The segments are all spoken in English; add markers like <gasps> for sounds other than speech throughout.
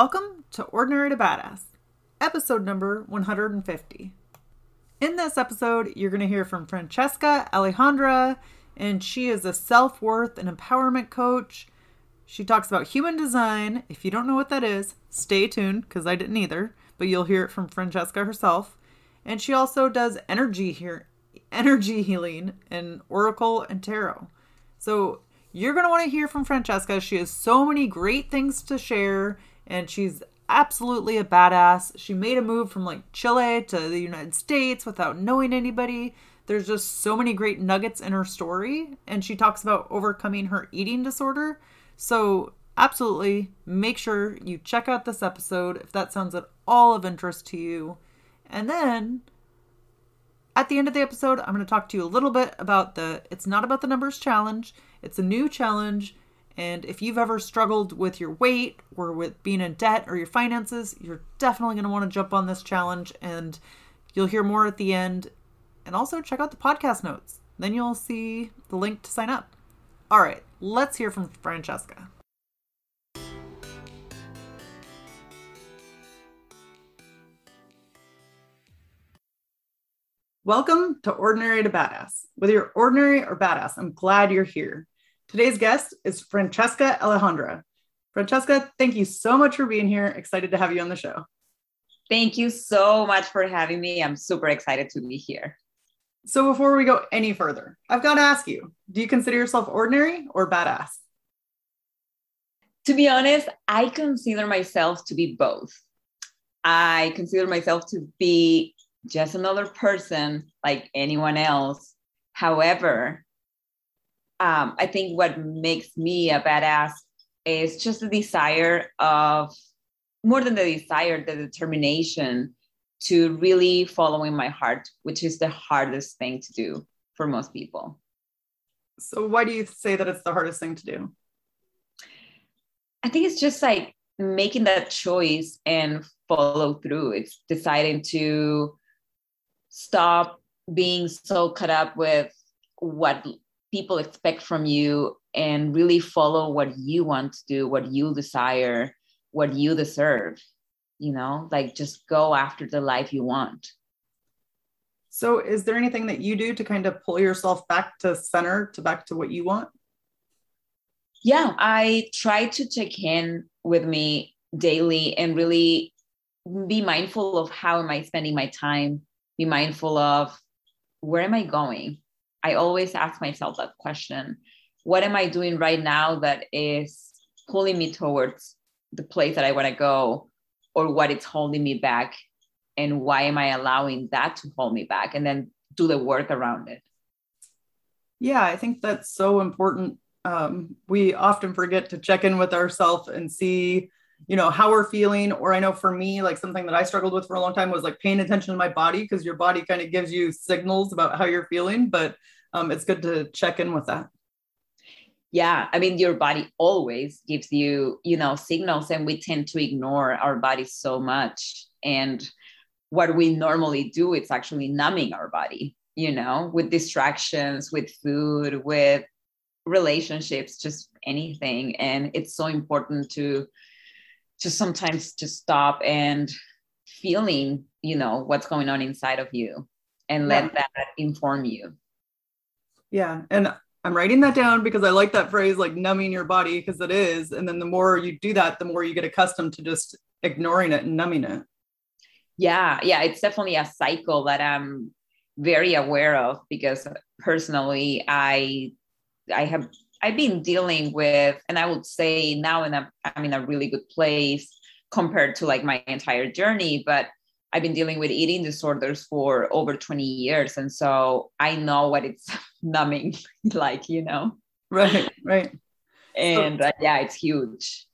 Welcome to Ordinary to Badass, episode number 150. In this episode, you're going to hear from Francesca Alejandra, and she is a self worth and empowerment coach. She talks about human design. If you don't know what that is, stay tuned because I didn't either, but you'll hear it from Francesca herself. And she also does energy here, energy healing and oracle and tarot. So you're going to want to hear from Francesca. She has so many great things to share and she's absolutely a badass. She made a move from like Chile to the United States without knowing anybody. There's just so many great nuggets in her story, and she talks about overcoming her eating disorder. So, absolutely make sure you check out this episode if that sounds at all of interest to you. And then at the end of the episode, I'm going to talk to you a little bit about the It's Not About the Numbers challenge. It's a new challenge and if you've ever struggled with your weight or with being in debt or your finances, you're definitely going to want to jump on this challenge and you'll hear more at the end. And also check out the podcast notes. Then you'll see the link to sign up. All right, let's hear from Francesca. Welcome to Ordinary to Badass. Whether you're ordinary or badass, I'm glad you're here. Today's guest is Francesca Alejandra. Francesca, thank you so much for being here. Excited to have you on the show. Thank you so much for having me. I'm super excited to be here. So, before we go any further, I've got to ask you do you consider yourself ordinary or badass? To be honest, I consider myself to be both. I consider myself to be just another person like anyone else. However, um, I think what makes me a badass is just the desire of more than the desire, the determination to really following my heart, which is the hardest thing to do for most people. So, why do you say that it's the hardest thing to do? I think it's just like making that choice and follow through. It's deciding to stop being so caught up with what people expect from you and really follow what you want to do, what you desire, what you deserve, you know, like just go after the life you want. So, is there anything that you do to kind of pull yourself back to center, to back to what you want? Yeah, I try to check in with me daily and really be mindful of how am I spending my time, be mindful of where am I going? I always ask myself that question What am I doing right now that is pulling me towards the place that I want to go, or what it's holding me back? And why am I allowing that to hold me back? And then do the work around it. Yeah, I think that's so important. Um, we often forget to check in with ourselves and see you know how we're feeling or i know for me like something that i struggled with for a long time was like paying attention to my body because your body kind of gives you signals about how you're feeling but um, it's good to check in with that. Yeah i mean your body always gives you you know signals and we tend to ignore our body so much. And what we normally do it's actually numbing our body you know with distractions with food with relationships just anything. And it's so important to just sometimes just stop and feeling you know what's going on inside of you and let yeah. that inform you yeah. And I'm writing that down because I like that phrase, like numbing your body, because it is. And then the more you do that, the more you get accustomed to just ignoring it and numbing it. Yeah. Yeah. It's definitely a cycle that I'm very aware of because personally, I, I have, I've been dealing with, and I would say now in a, I'm in a really good place compared to like my entire journey, but I've been dealing with eating disorders for over 20 years. And so I know what it's <laughs> numbing <laughs> like, you know? Right, right. And so, uh, yeah, it's huge.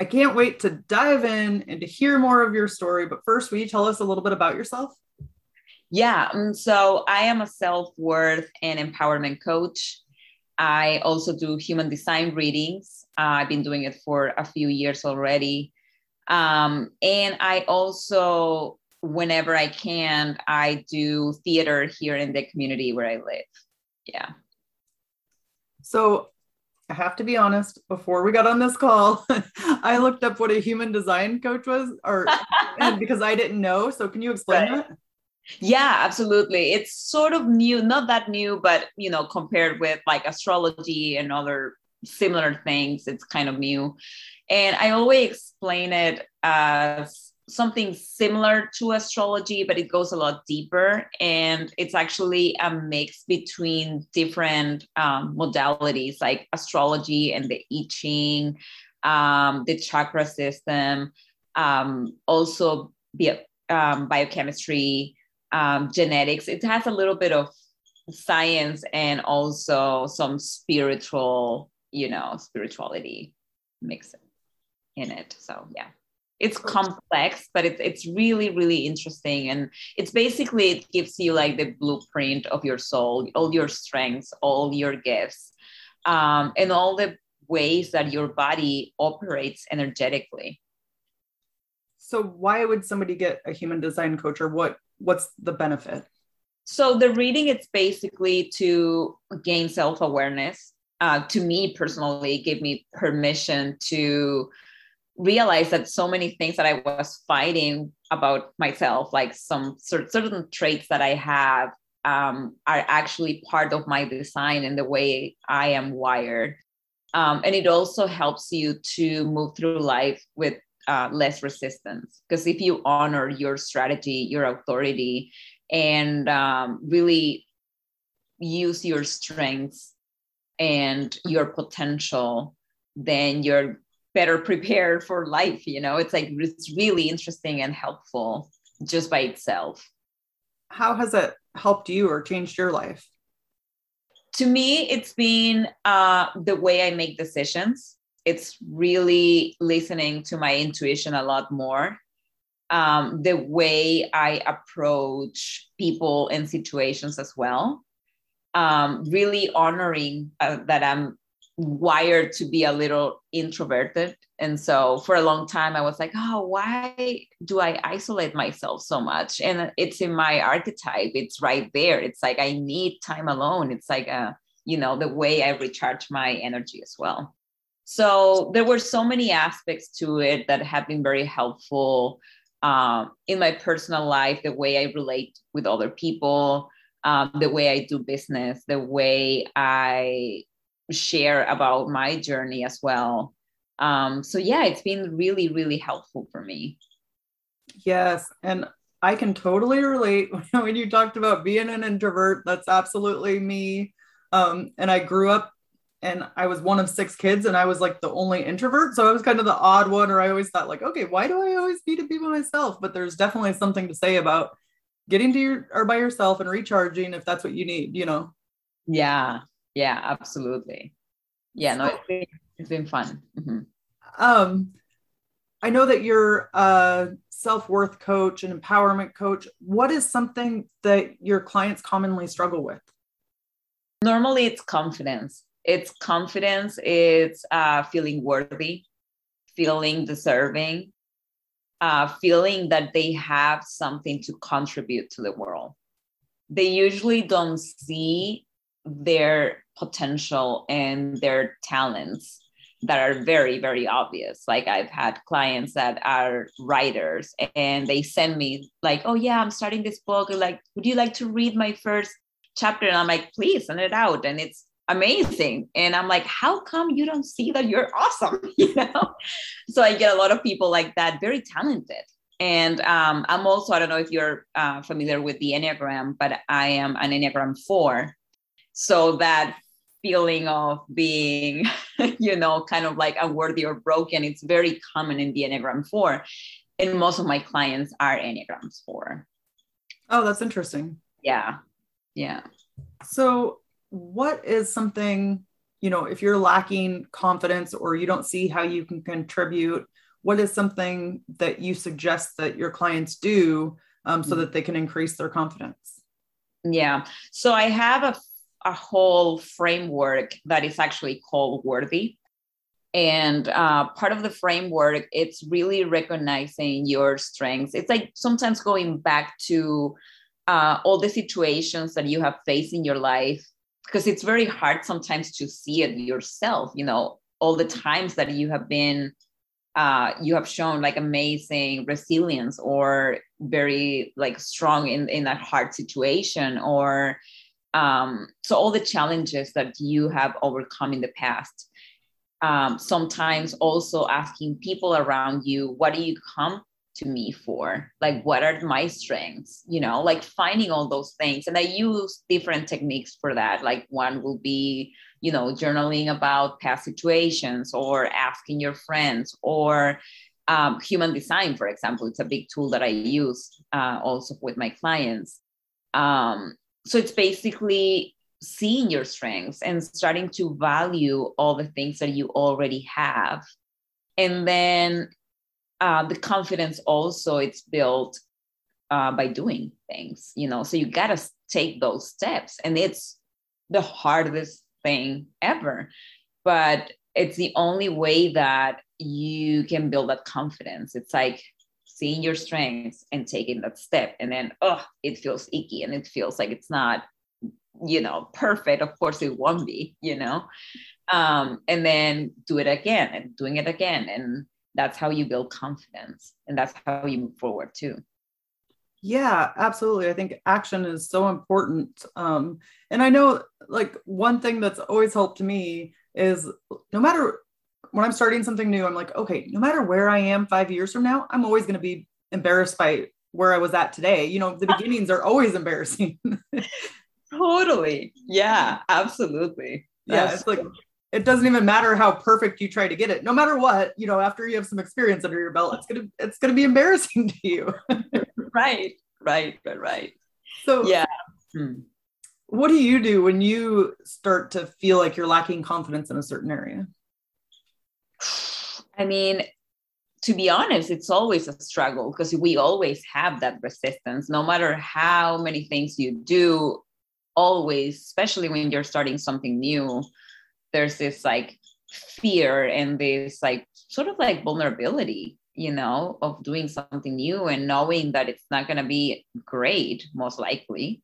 I can't wait to dive in and to hear more of your story. But first, will you tell us a little bit about yourself? Yeah. Um, so I am a self worth and empowerment coach. I also do human design readings. Uh, I've been doing it for a few years already. Um, and I also, whenever I can, I do theater here in the community where I live. Yeah. So I have to be honest, before we got on this call, <laughs> I looked up what a human design coach was, or <laughs> because I didn't know. So can you explain right. that? Yeah, absolutely. It's sort of new, not that new, but you know, compared with like astrology and other similar things, it's kind of new. And I always explain it as something similar to astrology, but it goes a lot deeper. And it's actually a mix between different um, modalities like astrology and the I Ching, um, the chakra system, um, also bio, um, biochemistry, um, genetics. It has a little bit of science and also some spiritual, you know, spirituality mix in it. So yeah it's complex but it's it's really really interesting and it's basically it gives you like the blueprint of your soul all your strengths all your gifts um, and all the ways that your body operates energetically so why would somebody get a human design coach or what what's the benefit so the reading it's basically to gain self-awareness uh, to me personally gave me permission to realize that so many things that I was fighting about myself, like some certain traits that I have, um, are actually part of my design and the way I am wired. Um, and it also helps you to move through life with uh, less resistance. Because if you honor your strategy, your authority, and um, really use your strengths and your potential, then you're better <laughs> prepared for life you know? It's like it's really interesting and helpful just by itself. How has it helped you or changed your life? To me it's been uh, the way i make decisions it's really listening to my intuition a lot more um, the way i approach people and situations as well um, really honoring uh, that i'm wired to be a little introverted. And so for a long time, I was like, oh, why do I isolate myself so much? And it's in my archetype, it's right there. It's like I need time alone. It's like a, you know, the way I recharge my energy as well. So there were so many aspects to it that have been very helpful um, in my personal life, the way I relate with other people, um, the way I do business, the way I share about my journey as well. Um, so yeah, it's been really, really helpful for me. Yes. And I can totally relate <laughs> when you talked about being an introvert. That's absolutely me. Um, and I grew up and I was one of six kids and I was like the only introvert. So I was kind of the odd one, or I always thought, like, okay, why do I always need to be by myself? But there's definitely something to say about getting to your or by yourself and recharging if that's what you need, you know? Yeah, yeah absolutely yeah no it's been, it's been fun mm-hmm. um i know that you're a self-worth coach and empowerment coach what is something that your clients commonly struggle with normally it's confidence it's confidence it's uh, feeling worthy feeling deserving uh, feeling that they have something to contribute to the world. They usually don't see their potential and their talents that are very very obvious. Like i've had clients that are writers and they send me like oh yeah i'm starting this book. Like would you like to read my first chapter? And i'm like please send it out. And it's amazing and i'm like how come you don't see that you're awesome <laughs> you know so i get a lot of people like that very talented and um, i'm also i don't know if you're uh, familiar with the enneagram but i am an enneagram 4 so that feeling of being, <laughs> you know, kind of like unworthy or broken, it's very common in the Enneagram 4. and most of my clients are Enneagrams four. Oh, that's interesting. Yeah. Yeah. So, what is something, you know, if you're lacking confidence or you don't see how you can contribute, what is something that you suggest that your clients do um, so mm. that they can increase their confidence? Yeah. So, I have a, a whole framework that is actually called Worthy and uh, part of the framework it's really recognizing your strengths it's like sometimes going back to uh, all the situations that you have faced in your life because it's very hard sometimes to see it yourself you know all the times that you have been uh, you have shown like amazing resilience or very like strong in in that hard situation or um, so all the challenges that you have overcome in the past um, sometimes also asking people around you what do you come to me for like what are my strengths you know like finding all those things. And i use different techniques for that. Like one will be you know journaling about past situations or asking your friends or um, human design for example. It's a big tool that i use uh, also with my clients. Um, so it's basically seeing your strengths and starting to value all the things that you already have. And then uh, the confidence also it's built uh, by doing things you know? So you got to take those steps and it's the hardest thing ever but it's the only way that you can build that confidence. It's like seeing your strengths and taking that step and then oh it feels icky and it feels like it's not you know perfect. Of course it won't be you know? Um, and then do it again and doing it again and that's how you build confidence and that's how you move forward too yeah absolutely i think action is so important um, and i know like one thing that's always helped me is no matter when i'm starting something new i'm like okay no matter where i am five years from now i'm always going to be embarrassed by where i was at today you know the <laughs> beginnings are always embarrassing totally. Yeah, absolutely. Yeah, That's it's like it doesn't even matter how perfect you try to get it. No matter what, you know, after you have some experience under your belt, it's gonna it's gonna be embarrassing <laughs> to you. right, right, right, right. So yeah. Hmm. What do you do when you start to feel like you're lacking confidence in a certain area? I mean, to be honest, it's always a struggle because we always have that resistance. No matter how many things you do, always, especially when you're starting something new, there's this like fear and this like sort of like vulnerability, you know, of doing something new and knowing that it's not going to be great, most likely.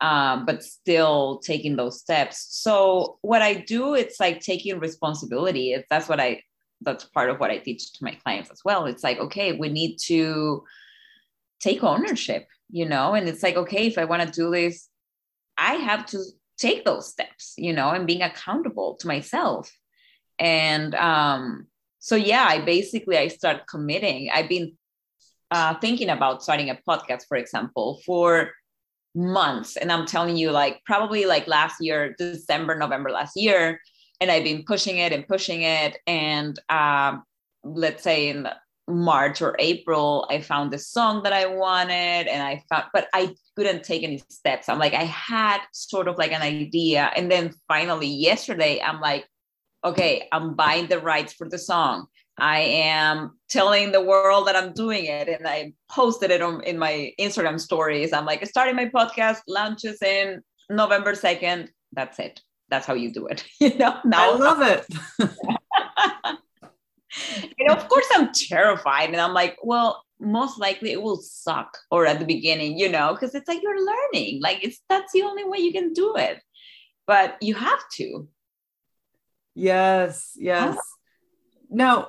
Um, but still taking those steps. So what I do, it's like taking responsibility. It's, that's what I, that's part of what I teach to my clients as well. It's like, okay, we need to take ownership, you know, and it's like, okay, if I want to do this I have to take those steps, you know, and being accountable to myself. And um, so, yeah, I basically I start committing. I've been uh, thinking about starting a podcast, for example, for months, and I'm telling you, like probably like last year, December, November last year, and I've been pushing it and pushing it, and um, let's say in March or April, I found the song that I wanted and I found, but I couldn't take any steps. I'm like, I had sort of like an idea. And then finally, yesterday, I'm like, okay, I'm buying the rights for the song. I am telling the world that I'm doing it. And I posted it on in my Instagram stories. I'm like, starting my podcast, launches in November 2nd. That's it. That's how you do it. <laughs> you know, now I love it. <laughs> and of course i'm terrified and i'm like well most likely it will suck or at the beginning you know because it's like you're learning like it's that's the only way you can do it. But you have to. Yes yes. now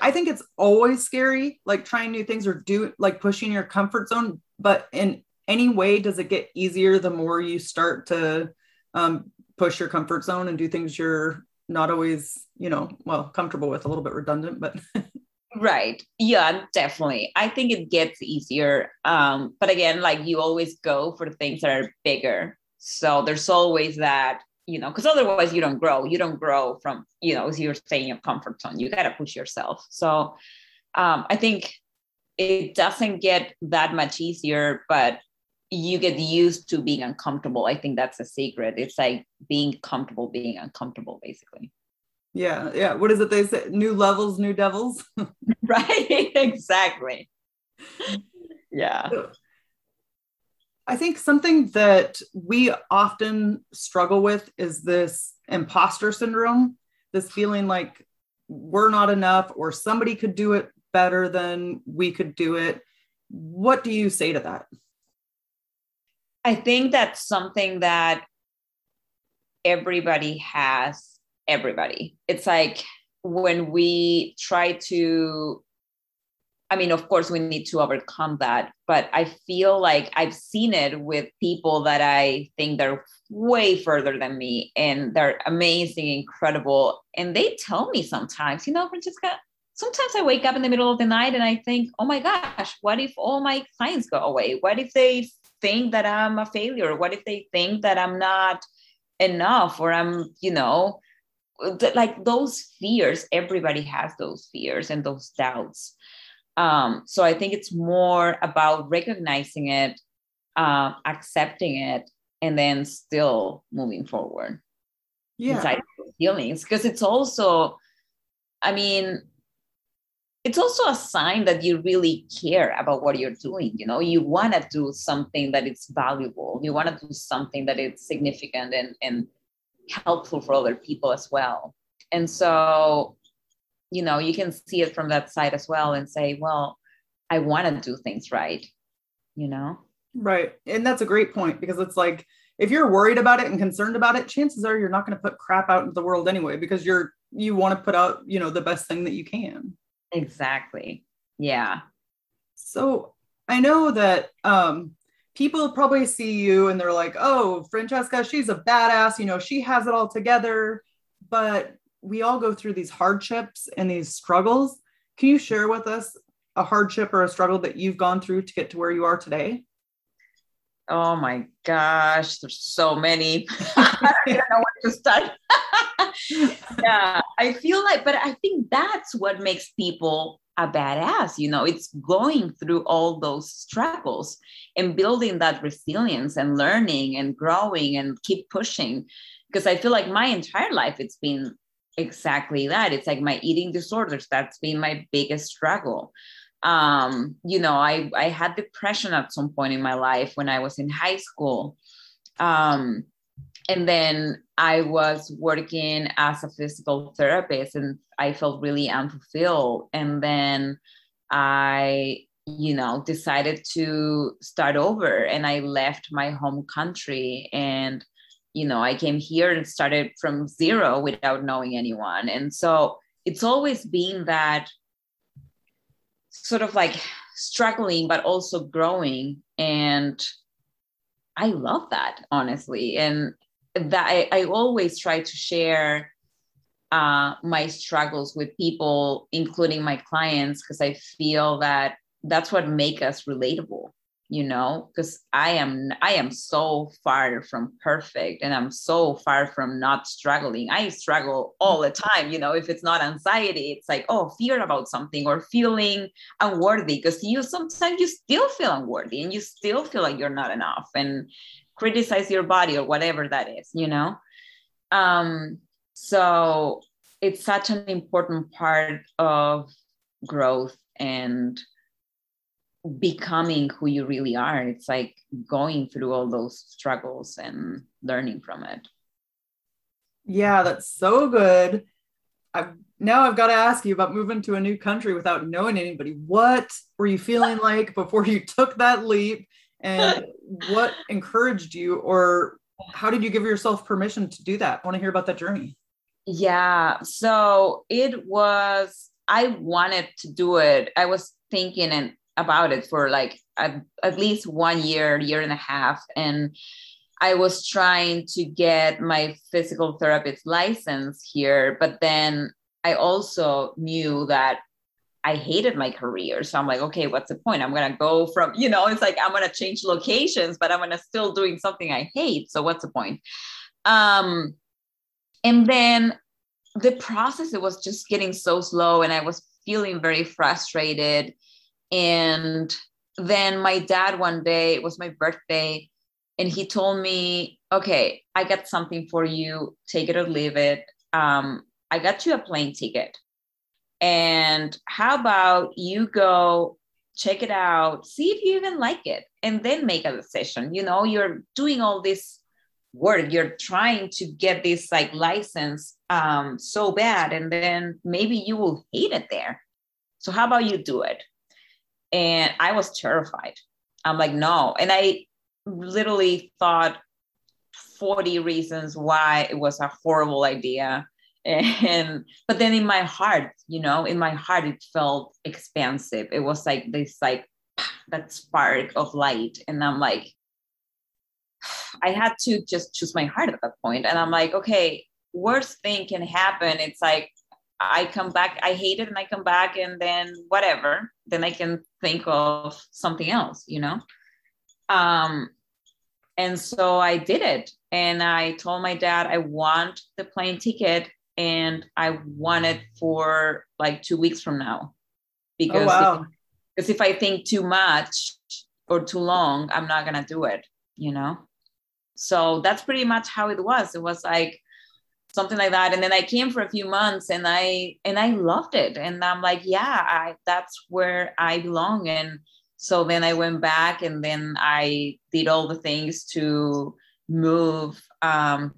i think it's always scary like trying new things or do like pushing your comfort zone but in any way does it get easier the more you start to um, push your comfort zone and do things you're not always, you know, well, comfortable with, a little bit redundant, but <laughs> right. Yeah definitely. I think it gets easier um but again like you always go for things that are bigger. So there's always that you know because otherwise you don't grow. You don't grow from you know you're staying in your comfort zone. You got to push yourself. So um i think it doesn't get that much easier, but you get used to being uncomfortable. I think that's a secret. It's like being comfortable being uncomfortable, basically. Yeah, yeah. What is it they say? New levels, new devils. <laughs> <laughs> right, exactly. Yeah. I think something that we often struggle with is this imposter syndrome, this feeling like we're not enough or somebody could do it better than we could do it. What do you say to that? I think that's something that everybody has, everybody. It's like when we try to I mean, of course, we need to overcome that. But I feel like I've seen it with people that I think they're way further than me and they're amazing, incredible. And they tell me sometimes, you know, Francesca, sometimes I wake up in the middle of the night and I think, oh my gosh, what if all my clients go away? What if they think that I'm a failure? What if they think that I'm not enough or I'm, you know, like those fears, everybody has those fears and those doubts. Um, so I think it's more about recognizing it, uh, accepting it, and then still moving forward. Yeah. Inside feelings. Because it's also, I mean, it's also a sign that you really care about what you're doing you know? You want to do something that is valuable. You want to do something that is significant and, and helpful for other people as well. And so you know you can see it from that side as well and say well i want to do things right you know? Right. And that's a great point because it's like if you're worried about it and concerned about it chances are you're not going to put crap out into the world anyway because you're you want to put out you know the best thing that you can exactly yeah so i know that um people probably see you and they're like oh francesca she's a badass you know she has it all together but we all go through these hardships and these struggles. Can you share with us a hardship or a struggle that you've gone through to get to where you are today? Oh my gosh, there's so many. <laughs> I don't know where to start. <laughs> yeah, I feel like, but I think that's what makes people a badass. You know, it's going through all those struggles and building that resilience and learning and growing and keep pushing. Because I feel like my entire life, it's been exactly that it's like my eating disorders that's been my biggest struggle um you know i i had depression at some point in my life when i was in high school. Um and then i was working as a physical therapist and i felt really unfulfilled. And then i you know decided to start over and i left my home country and you know i came here and started from zero without knowing anyone. And so it's always been that sort of like struggling but also growing. And i love that honestly. And that i, I always try to share uh, my struggles with people including my clients because i feel that that's what make us relatable you know because i am i am so far from perfect and i'm so far from not struggling. I struggle all the time you know if it's not anxiety it's like oh fear about something or feeling unworthy because you sometimes you still feel unworthy and you still feel like you're not enough and criticize your body or whatever that is you know? Um so it's such an important part of growth and becoming who you really are. It's like going through all those struggles and learning from it. Yeah, that's so good. I've now I've got to ask you about moving to a new country without knowing anybody. What were you feeling like before you took that leap? And what encouraged you, or how did you give yourself permission to do that? I want to hear about that journey. Yeah. So it was, I wanted to do it. I was thinking and about it for like at, at least one year, year and a half. And I was trying to get my physical therapist license here, but then I also knew that I hated my career. So I'm like, okay, what's the point? I'm going to go from, you know, it's like I'm going to change locations, but I'm going to still doing something I hate. So what's the point? Um, and then the process, it was just getting so slow and I was feeling very frustrated And then my dad one day, it was my birthday, and he told me, okay, I got something for you. Take it or leave it. Um, I got you a plane ticket. And how about you go check it out, see if you even like it, and then make a decision. You know, you're doing all this work, you're trying to get this like license um, so bad, and then maybe you will hate it there. So, how about you do it? And I was terrified. I'm like, no. And I literally thought 40 reasons why it was a horrible idea. <laughs> And but then in my heart you know in my heart it felt expansive. It was like this like <sighs> that spark of light. And i'm like <sighs> i had to just choose my heart at that point. And i'm like okay worst thing can happen. It's like i come back i hate it and i come back and then whatever then i can think of something else you know um and so i did it and i told my dad i want the plane ticket and I want it for like two weeks from now because oh, wow. if, because if I think too much or too long, I'm not gonna do it, you know. So that's pretty much how it was. It was like something like that, and then I came for a few months, and I and I loved it, and I'm like, yeah, I that's where I belong, and so then I went back, and then I did all the things to move, um,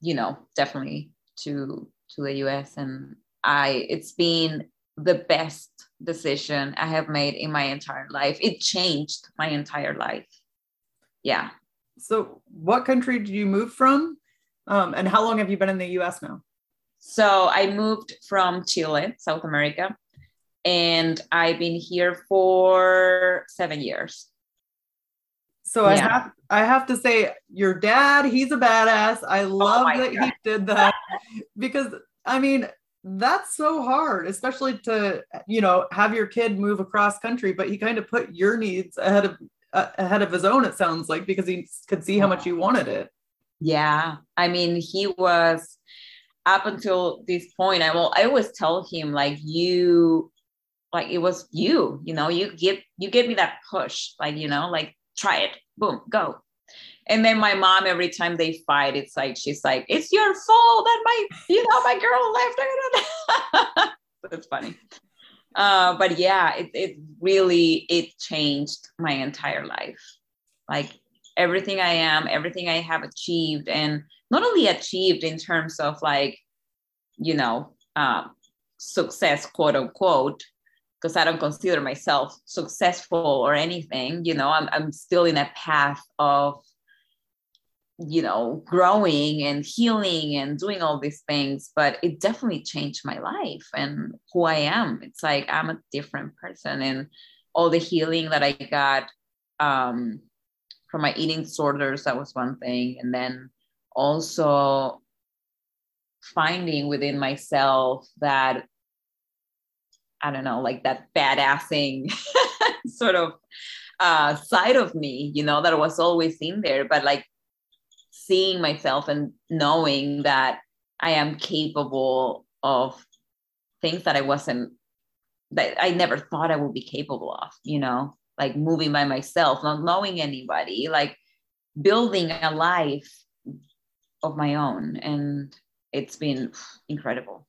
you know, definitely to to the US and I it's been the best decision I have made in my entire life. It changed my entire life. Yeah. So what country did you move from? Um, and how long have you been in the US now? So I moved from Chile, South America, and I've been here for seven years. So yeah. I have I have to say, your dad, he's a badass. I oh love oh that God. he did that <laughs> because I mean, that's so hard, especially to you know have your kid move across country. But he kind of put your needs ahead of uh, ahead of his own. It sounds like because he could see how much you wanted it. Yeah, I mean, he was up until this point. I will. I always tell him like you, like it was you. You know, you give you give me that push. Like you know, like try it. Boom, go. And then my mom, every time they fight, it's like she's like, "It's your fault that my, you know, my girl left." <laughs> That's funny. Uh, but yeah, it it really it changed my entire life. Like everything I am, everything I have achieved, and not only achieved in terms of like, you know, um, success, quote unquote, because I don't consider myself successful or anything. You know, I'm I'm still in a path of you know growing and healing and doing all these things but it definitely changed my life and who i am it's like i'm a different person and all the healing that i got um, from my eating disorders that was one thing. And then also finding within myself that i don't know like that badassing <laughs> sort of uh, side of me you know that was always in there. But like seeing myself and knowing that I am capable of things that I wasn't that I never thought I would be capable of, you know, like moving by myself, not knowing anybody, like building a life of my own. And it's been incredible.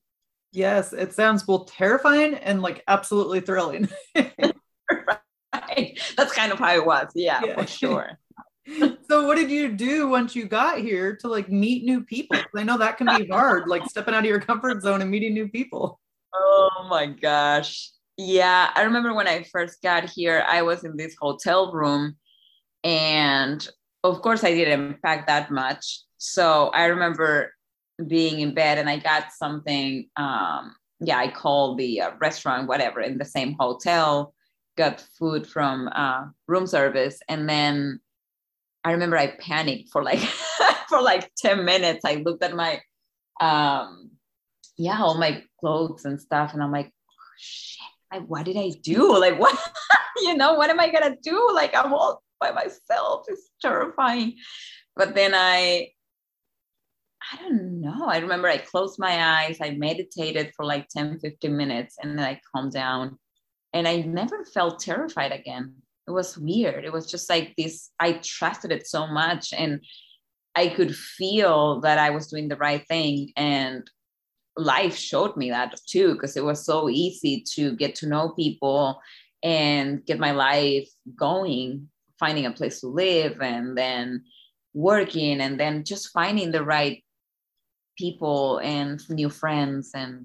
Yes, it sounds both terrifying and like absolutely thrilling. <laughs> right. That's kind of how it was. Yeah, yeah. for sure. <laughs> so what did you do once you got here to like meet new people? I know that can be hard, like stepping out of your comfort zone and meeting new people. Oh my gosh. Yeah, I remember when I first got here, I was in this hotel room and of course I didn't pack that much. So I remember being in bed and I got something um yeah, I called the uh, restaurant whatever in the same hotel, got food from uh, room service and then I remember I panicked for like <laughs> for like 10 minutes. I looked at my um yeah, all my clothes and stuff and I'm like, oh, shit, what did I do? <laughs> Like what <laughs> you know, what am I gonna do? Like I'm all by myself. It's terrifying. But then I I don't know. I remember I closed my eyes, I meditated for like 10, 15 minutes, and then I calmed down and I never felt terrified again. It was weird. It was just like this, I trusted it so much and I could feel that I was doing the right thing. And life showed me that too, because it was so easy to get to know people and get my life going, finding a place to live and then working and then just finding the right people and new friends and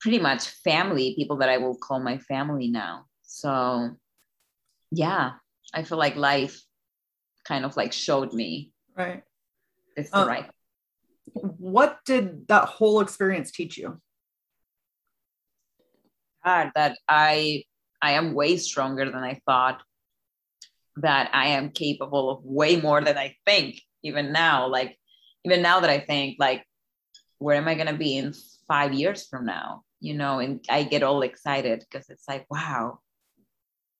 pretty much family, people that I will call my family now. So, yeah, I feel like life kind of like showed me right it's the uh, right. What did that whole experience teach you? God, that I I am way stronger than I thought. That I am capable of way more than I think. Even now, like even now that I think like, where am I gonna be in five years from now? You know, and I get all excited because it's like, wow,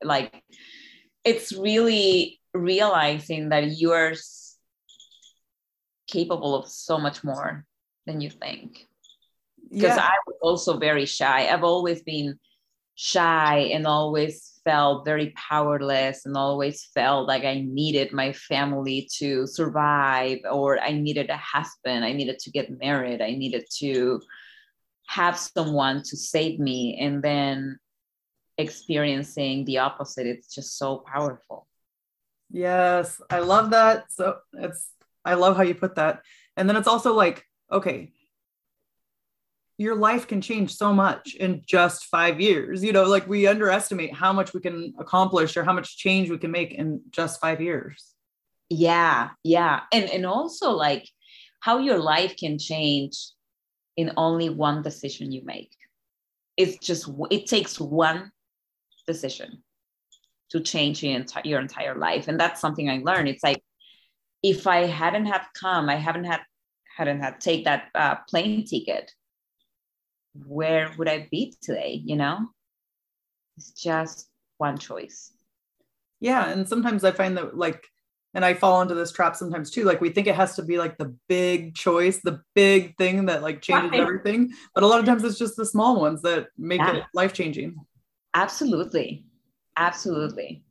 like it's really realizing that you're capable of so much more than you think. Because yeah. I was also very shy. I've always been shy and always felt very powerless and always felt like I needed my family to survive or I needed a husband, I needed to get married, I needed to have someone to save me and then experiencing the opposite it's just so powerful. Yes, I love that. So it's I love how you put that. And then it's also like, okay, your life can change so much in just five years. You know, like we underestimate how much we can accomplish or how much change we can make in just five years. Yeah, yeah. And and also like how your life can change in only one decision you make. It's just it takes one decision to change your entire your entire life. And that's something I learned. It's like if I hadn't have come, I haven't had hadn't had take that uh, plane ticket where would I be today? You know, it's just one choice. Yeah. And sometimes I find that, like, and I fall into this trap sometimes too. Like, we think it has to be like the big choice, the big thing that like changes right. everything. But a lot of times it's just the small ones that make yeah. it life changing. Absolutely. Absolutely.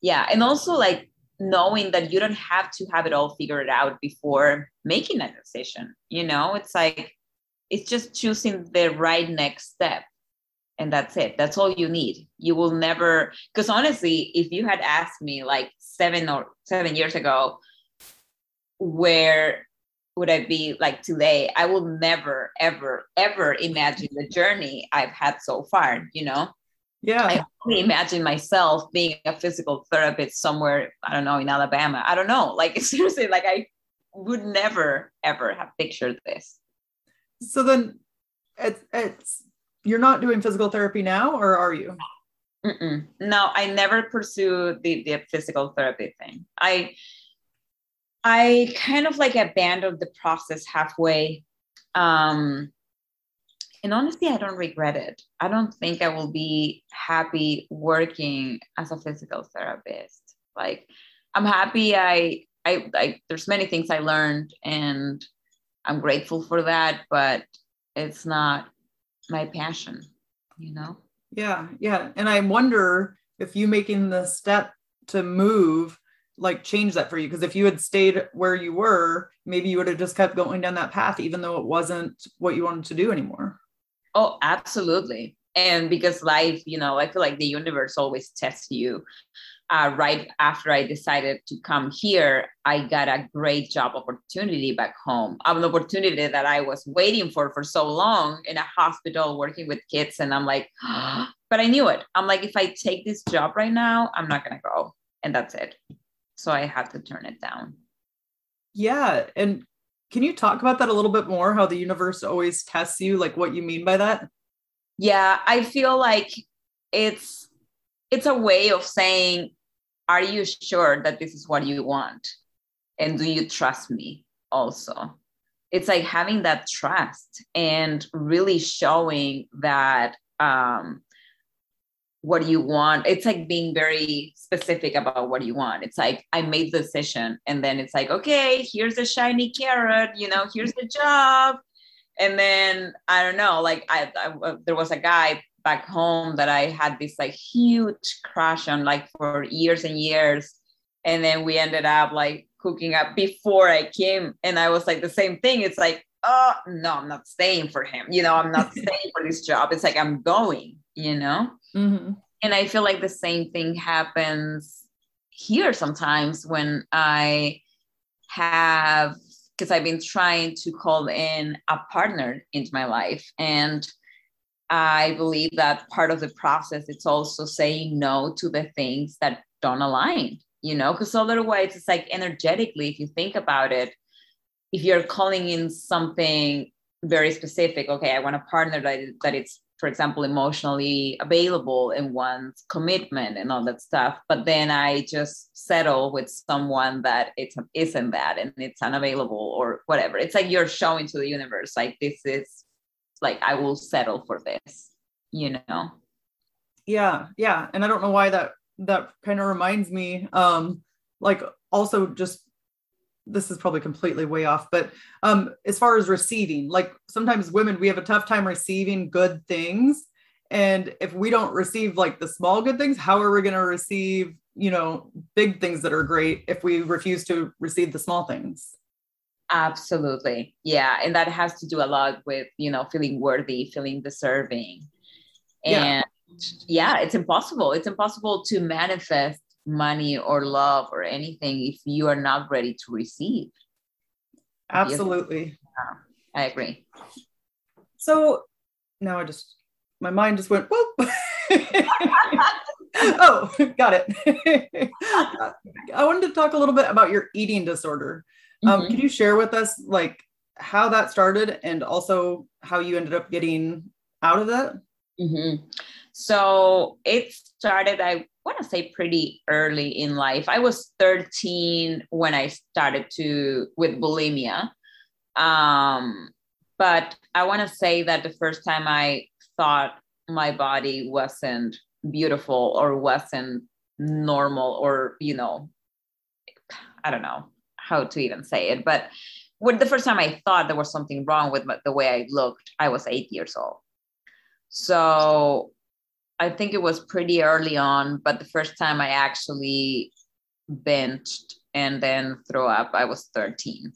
Yeah. And also, like, knowing that you don't have to have it all figured out before making a decision. You know, it's like, it's just choosing the right next step and that's it. That's all you need. You will never because honestly if you had asked me like seven or seven years ago where would i be like today i will never ever ever imagine the journey i've had so far you know yeah. I only imagine myself being a physical therapist somewhere i don't know in alabama. I don't know. <laughs> Like seriously like i would never ever have pictured this. So then it's, it's you're not doing physical therapy now or are you? Mm-mm. no i never pursued the, the physical therapy thing. I i kind of like abandoned the process halfway. Um and honestly i don't regret it i don't think i will be happy working as a physical therapist like i'm happy i i, I there's many things i learned and I'm grateful for that, but it's not my passion, you know? Yeah, yeah. And I wonder if you making the step to move like change that for you because if you had stayed where you were maybe you would have just kept going down that path even though it wasn't what you wanted to do anymore oh absolutely and because life you know i feel like the universe always tests you uh, right after I decided to come here, I got a great job opportunity back home. An opportunity that I was waiting for for so long in a hospital working with kids. And I'm like, <gasps> but I knew it. I'm like, if I take this job right now, I'm not going to go. And that's it. So I had to turn it down. Yeah. And can you talk about that a little bit more? How the universe always tests you, like what you mean by that? Yeah. I feel like it's, it's a way of saying are you sure that this is what you want? And do you trust me also? It's like having that trust and really showing that um, what do you want. It's like being very specific about what you want. It's like I made the decision, and then it's like, okay, here's a shiny carrot. You know, here's the job. And then I don't know, like I, I uh, there was a guy back home that I had this like huge crush on like for years and years. And then we ended up like hooking up before I came. And I was like the same thing. It's like, oh no, I'm not staying for him. You know, I'm not <laughs> staying for this job. It's like I'm going, you know? Mm-hmm. And I feel like the same thing happens here sometimes when I have because I've been trying to call in a partner into my life. And I believe that part of the process it's also saying no to the things that don't align, you know, because otherwise it's like energetically, if you think about it, if you're calling in something very specific, okay, I want a partner that, that it's for example, emotionally available and one's commitment and all that stuff. But then I just settle with someone that it isn't that and it's unavailable or whatever. It's like you're showing to the universe, like, this is like, I will settle for this, you know? Yeah. Yeah. And I don't know why that, that kind of reminds me, um, like also just this is probably completely way off, but um, as far as receiving, like sometimes women, we have a tough time receiving good things. And if we don't receive like the small good things, how are we going to receive, you know, big things that are great if we refuse to receive the small things? Absolutely. Yeah. And that has to do a lot with, you know, feeling worthy, feeling deserving. And yeah, yeah it's impossible. It's impossible to manifest money or love or anything if you are not ready to receive. Absolutely. Yeah, I agree. So now I just, my mind just went, whoop. <laughs> oh, got it. <laughs> I wanted to talk a little bit about your eating disorder. Um, mm-hmm. Can you share with us like how that started and also how you ended up getting out of that? Mm-hmm. So it started, I want to say pretty early in life. I was 13 when I started to with bulimia. Um, but I want to say that the first time I thought my body wasn't beautiful or wasn't normal or, you know, I don't know how to even say it, but when the first time I thought there was something wrong with the way I looked, I was eight years old. So I think it was pretty early on, but the first time I actually benched and then threw up, I was 13.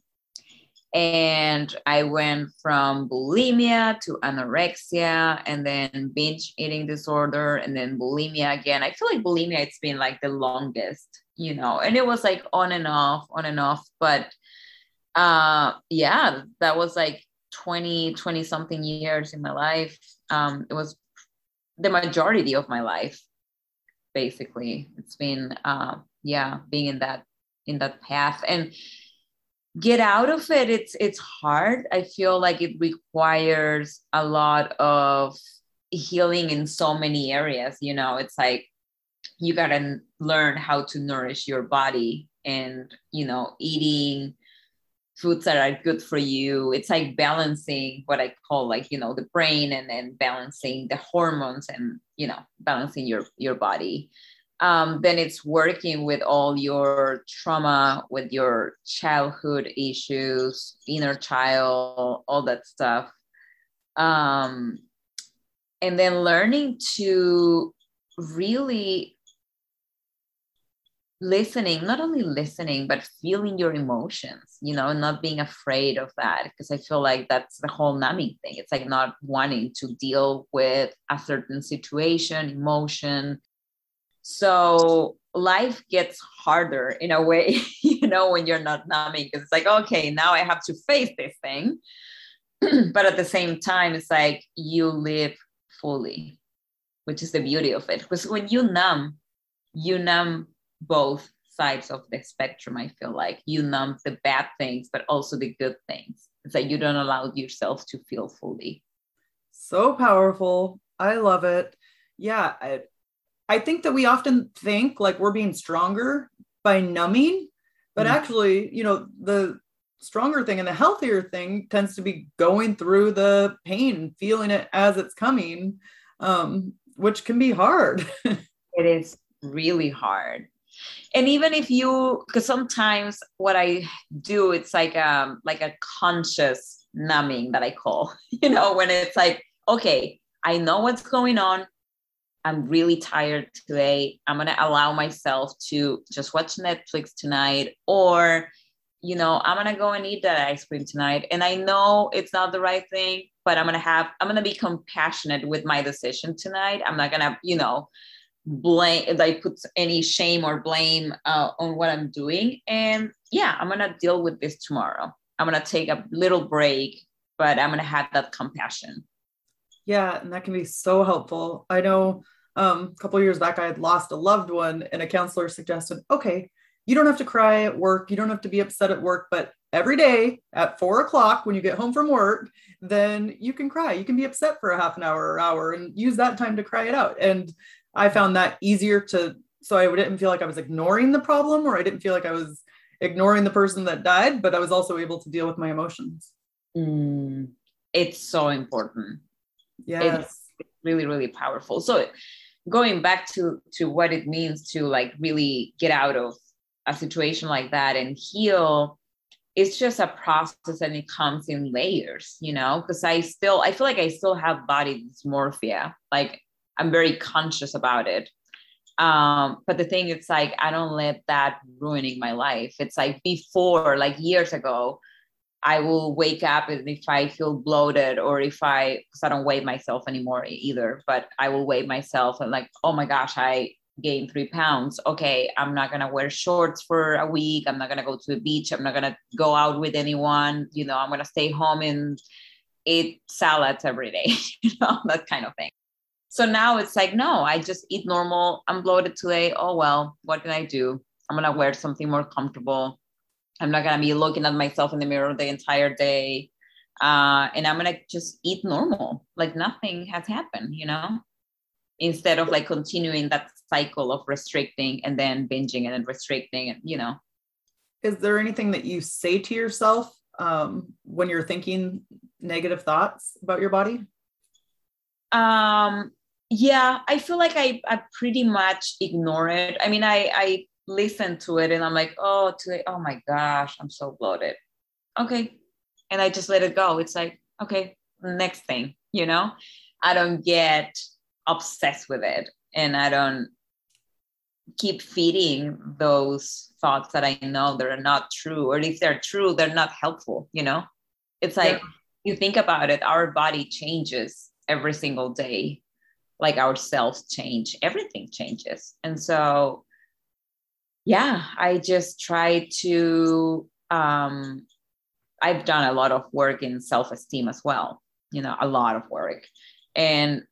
And I went from bulimia to anorexia and then binge eating disorder and then bulimia again. I feel like bulimia, it's been like the longest, you know, and it was like on and off, on and off. But uh, yeah, that was like 20, 20 something years in my life. Um, it was the majority of my life basically. It's been uh, yeah being in that in that path. And get out of it it's it's hard. I feel like it requires a lot of healing in so many areas you know? It's like you got to learn how to nourish your body and you know eating foods that are good for you. It's like balancing what i call like you know the brain and then balancing the hormones and you know balancing your your body. Um, then it's working with all your trauma with your childhood issues inner child all that stuff. Um, and then learning to really listening not only listening but feeling your emotions you know not being afraid of that because i feel like that's the whole numbing thing. It's like not wanting to deal with a certain situation emotion. So life gets harder in a way <laughs> you know when you're not numbing because it's like okay now i have to face this thing. <clears throat> But at the same time it's like you live fully which is the beauty of it because when you numb you numb both sides of the spectrum i feel like. You numb the bad things but also the good things. It's like you don't allow yourself to feel fully. So powerful. I love it. Yeah I, I think that we often think like we're being stronger by numbing but mm actually you know the stronger thing and the healthier thing tends to be going through the pain feeling it as it's coming um, which can be hard. <laughs> It is really hard and even if you because sometimes what i do it's like um like a conscious numbing that i call <laughs> you know when it's like okay I know what's going on. I'm really tired today. I'm going to allow myself to just watch Netflix tonight or you know, I'm going to go and eat that ice cream tonight. And I know it's not the right thing, but I'm going to have I'm going to be compassionate with my decision tonight. I'm not going to, you know, blame like put any shame or blame uh, on what I'm doing. And yeah, I'm to deal with this tomorrow. I'm to take a little break, but I'm to have that compassion. Yeah, and that can be so helpful. I know um, a couple years back I had lost a loved one, and a counselor suggested, okay, you don't have to cry at work, you don't have to be upset at work, but every day at four o'clock when you get home from work, then you can cry. You can be upset for a half an hour or hour and use that time to cry it out. And I found that easier to, so I didn't feel like I was ignoring the problem or I didn't feel like I was ignoring the person that died, but I was also able to deal with my emotions. Mm, it's so important. Yes. It's really, really powerful. So going back to to what it means to like really get out of a situation like that and heal it's just a process and it comes in layers you know because i still i feel like i still have body dysmorphia like i'm very conscious about it. Um but the thing it's like i don't let that ruining my life. It's like before like years ago i will wake up and if i feel bloated or if i because i don't weigh myself anymore either but i will weigh myself and like oh my gosh i gained three pounds. Okay i'm not gonna wear shorts for a week. I'm not gonna go to the beach. I'm not gonna go out with anyone. You know i'm gonna stay home and eat salads every day <laughs> you know that kind of thing so now it's like no i just eat normal. I'm bloated today. Oh well what can i do? I'm gonna wear something more comfortable. I'm not gonna be looking at myself in the mirror the entire day. Uh, and i'm gonna just eat normal. Like nothing has happened you know? Instead of like continuing that cycle of restricting and then binging and then restricting and you know. Is there anything that you say to yourself um, when you're thinking negative thoughts about your body? Um yeah i feel like i, I pretty much ignore it. I mean i i listen to it and i'm like oh today oh my gosh i'm so bloated. Okay. And i just let it go. It's like okay next thing you know? I don't get obsessed with it and I don't keep feeding those thoughts that I know that are not true, or if they're true, they're not helpful, you know? It's like yeah. you think about it, our body changes every single day, like ourselves change, everything changes. And so, yeah, I just try to, um, I've done a lot of work in self esteem as well, you know, a lot of work. And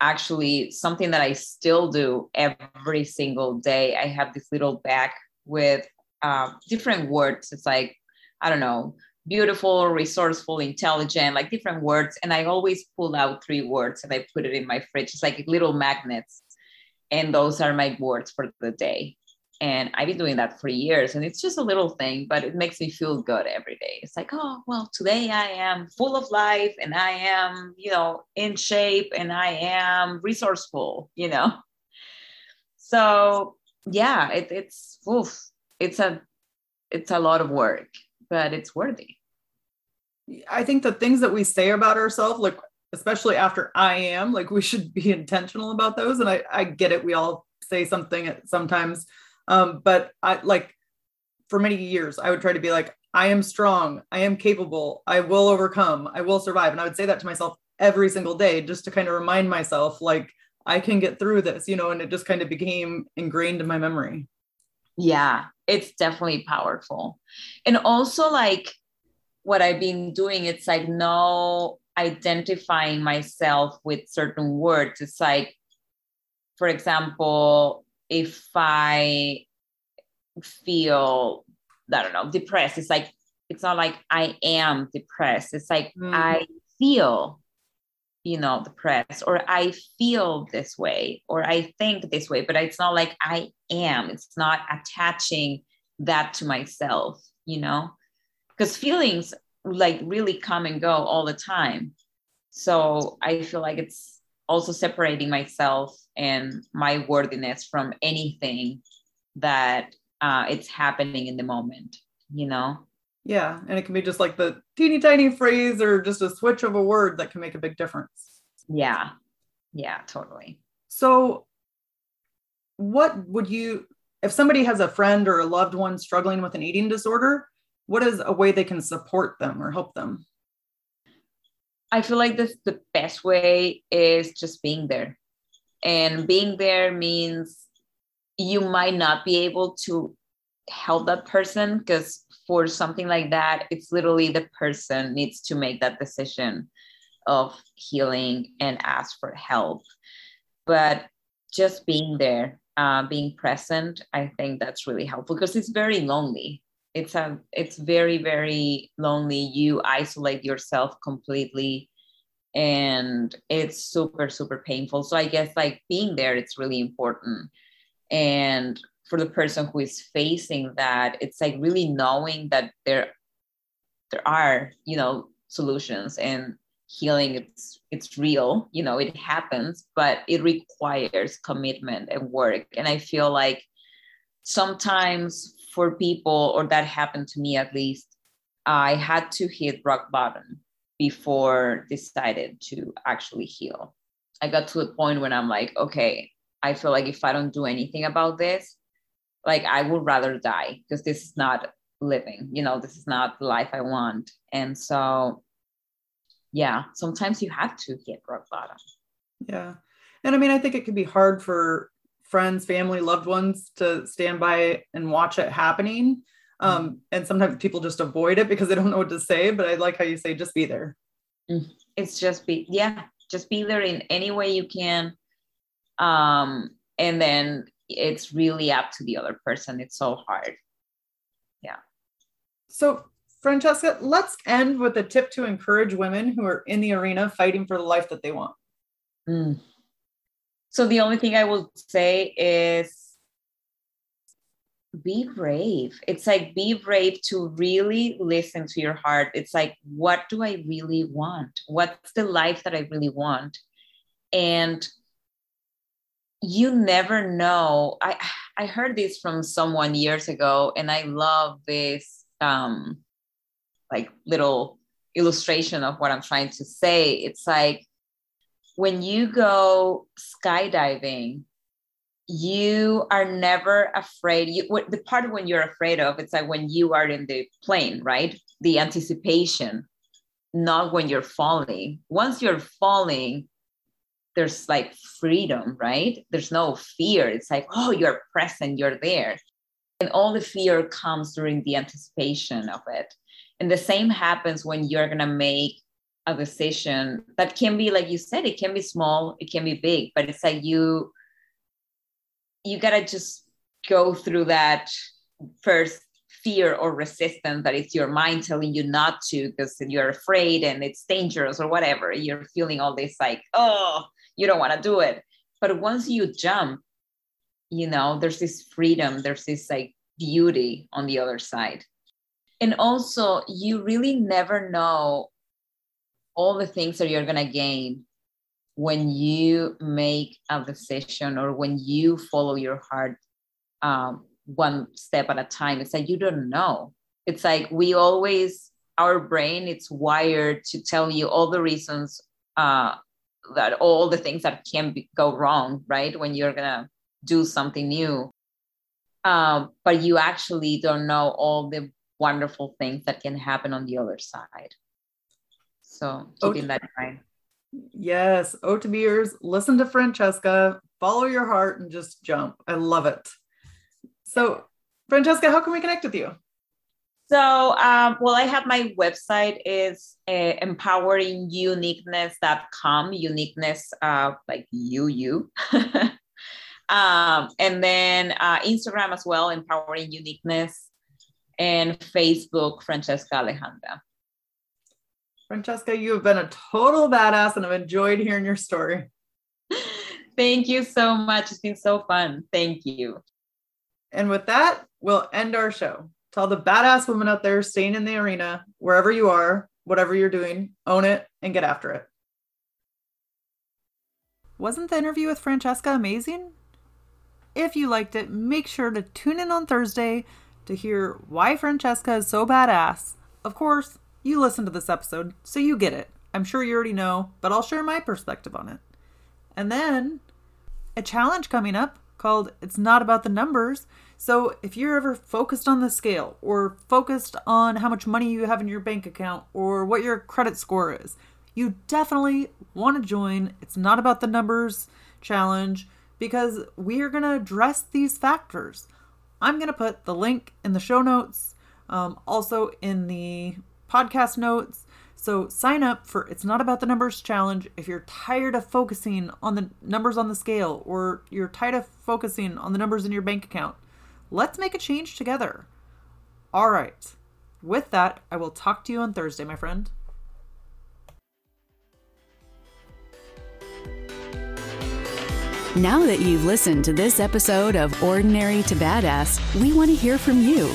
actually something that I still do every single day. I have this little bag with uh, different words. It's like, I don't know, beautiful, resourceful, intelligent, like different words. And I always pull out three words and I put it in my fridge. It's like little magnets. And those are my words for the day. And I've been doing that for years. And it's just a little thing, but it makes me feel good every day. It's like, oh, well, today I am full of life and I am, you know, in shape and I am resourceful, you know? So yeah, it, it's, oof, it's a, it's a lot of work, but it's worthy. I think the things that we say about ourselves, like especially after I am, like we should be intentional about those. And I, I get it. We all say something sometimes um, but I like for many years, I would try to be like, I am strong, I am capable, I will overcome, I will survive. And I would say that to myself every single day just to kind of remind myself, like, I can get through this, you know, and it just kind of became ingrained in my memory. Yeah, it's definitely powerful. And also, like, what I've been doing, it's like no identifying myself with certain words. It's like, for example, if I feel, I don't know, depressed, it's like, it's not like I am depressed. It's like mm. I feel, you know, depressed, or I feel this way, or I think this way, but it's not like I am. It's not attaching that to myself, you know, because feelings like really come and go all the time. So I feel like it's also separating myself and my worthiness from anything that uh, it's happening in the moment, you know? Yeah. And it can be just like the teeny tiny phrase or just a switch of a word that can make a big difference. Yeah. Yeah, totally. So, what would you, if somebody has a friend or a loved one struggling with an eating disorder, what is a way they can support them or help them? I feel like this the best way is just being there. And being there means you might not be able to help that person because for something like that, it's literally the person needs to make that decision of healing and ask for help. But just being there, uh, being present, I think that's really helpful because it's very lonely it's a it's very very lonely. You isolate yourself completely and it's super super painful. So i guess like being there it's really important. And for the person who is facing that it's like really knowing that there there are you know solutions and healing it's it's real you know it happens but it requires commitment and work. And i feel like sometimes for people, or that happened to me at least, I had to hit rock bottom before decided to actually heal. I got to a point when I'm like, okay, I feel like if I don't do anything about this, like I would rather die because this is not living, you know, this is not the life I want. And so, yeah, sometimes you have to hit rock bottom. Yeah. And I mean, I think it can be hard for friends, family, loved ones to stand by and watch it happening. Um, mm-hmm. and sometimes people just avoid it because they don't know what to say. But I like how you say just be there. Mm. It's just be yeah, just be there in any way you can. Um, and then it's really up to the other person. It's so hard. Yeah. So Francesca, let's end with a tip to encourage women who are in the arena fighting for the life that they want. Mm. So the only thing I will say is be brave. It's like be brave to really listen to your heart. It's like, what do I really want? What's the life that I really want? And you never know. I I heard this from someone years ago, and I love this um like little illustration of what I'm trying to say. It's like when you go skydiving, you are never afraid. You, the part when you're afraid of, it's like when you are in the plane, right? The anticipation, not when you're falling. Once you're falling, there's like freedom, right? There's no fear. It's like, oh, you're present, you're there. And all the fear comes during the anticipation of it. And the same happens when you're going to make decision that can be like you said it can be small it can be big but it's like you you gotta just go through that first fear or resistance that it's your mind telling you not to because you're afraid and it's dangerous or whatever. You're feeling all this like oh you don't want to do it. But once you jump you know there's this freedom there's this like beauty on the other side. And also you really never know all the things that you're going to gain when you make a decision or when you follow your heart um, one step at a time. It's like you don't know. It's like we always our brain it's wired to tell you all the reasons uh, that all the things that can be, go wrong right? When you're gonna do something new. Um, but you actually don't know all the wonderful things that can happen on the other side so keeping that in mind. Yes. Otabeers, listen to Francesca, follow your heart and just jump. I love it. So, Francesca, how can we connect with you? So, um, well, I have my website is uh, empoweringuniqueness.com, uniqueness, uh, like you, you. <laughs> um, and then uh, Instagram as well, empowering uniqueness, and Facebook, Francesca Alejandra. Francesca, you have been a total badass and I've enjoyed hearing your story. <laughs> Thank you so much. It's been so fun. Thank you. And with that, we'll end our show. To all the badass women out there staying in the arena, wherever you are, whatever you're doing, own it and get after it. Wasn't the interview with Francesca amazing? If you liked it, make sure to tune in on Thursday to hear why Francesca is so badass. Of course, you listened to this episode, so you get it. I'm sure you already know, but I'll share my perspective on it. And then a challenge coming up called It's Not About the Numbers. So if you're ever focused on the scale or focused on how much money you have in your bank account or what your credit score is, you definitely want to join It's Not About the Numbers challenge because we are going to address these factors. I'm going to put the link in the show notes, um, also in the podcast notes. So sign up for It's Not About the Numbers challenge if you're tired of focusing on the numbers on the scale or you're tired of focusing on the numbers in your bank account. Let's make a change together. All right. With that, I will talk to you on Thursday, my friend. Now that you've listened to this episode of Ordinary to Badass, we want to hear from you.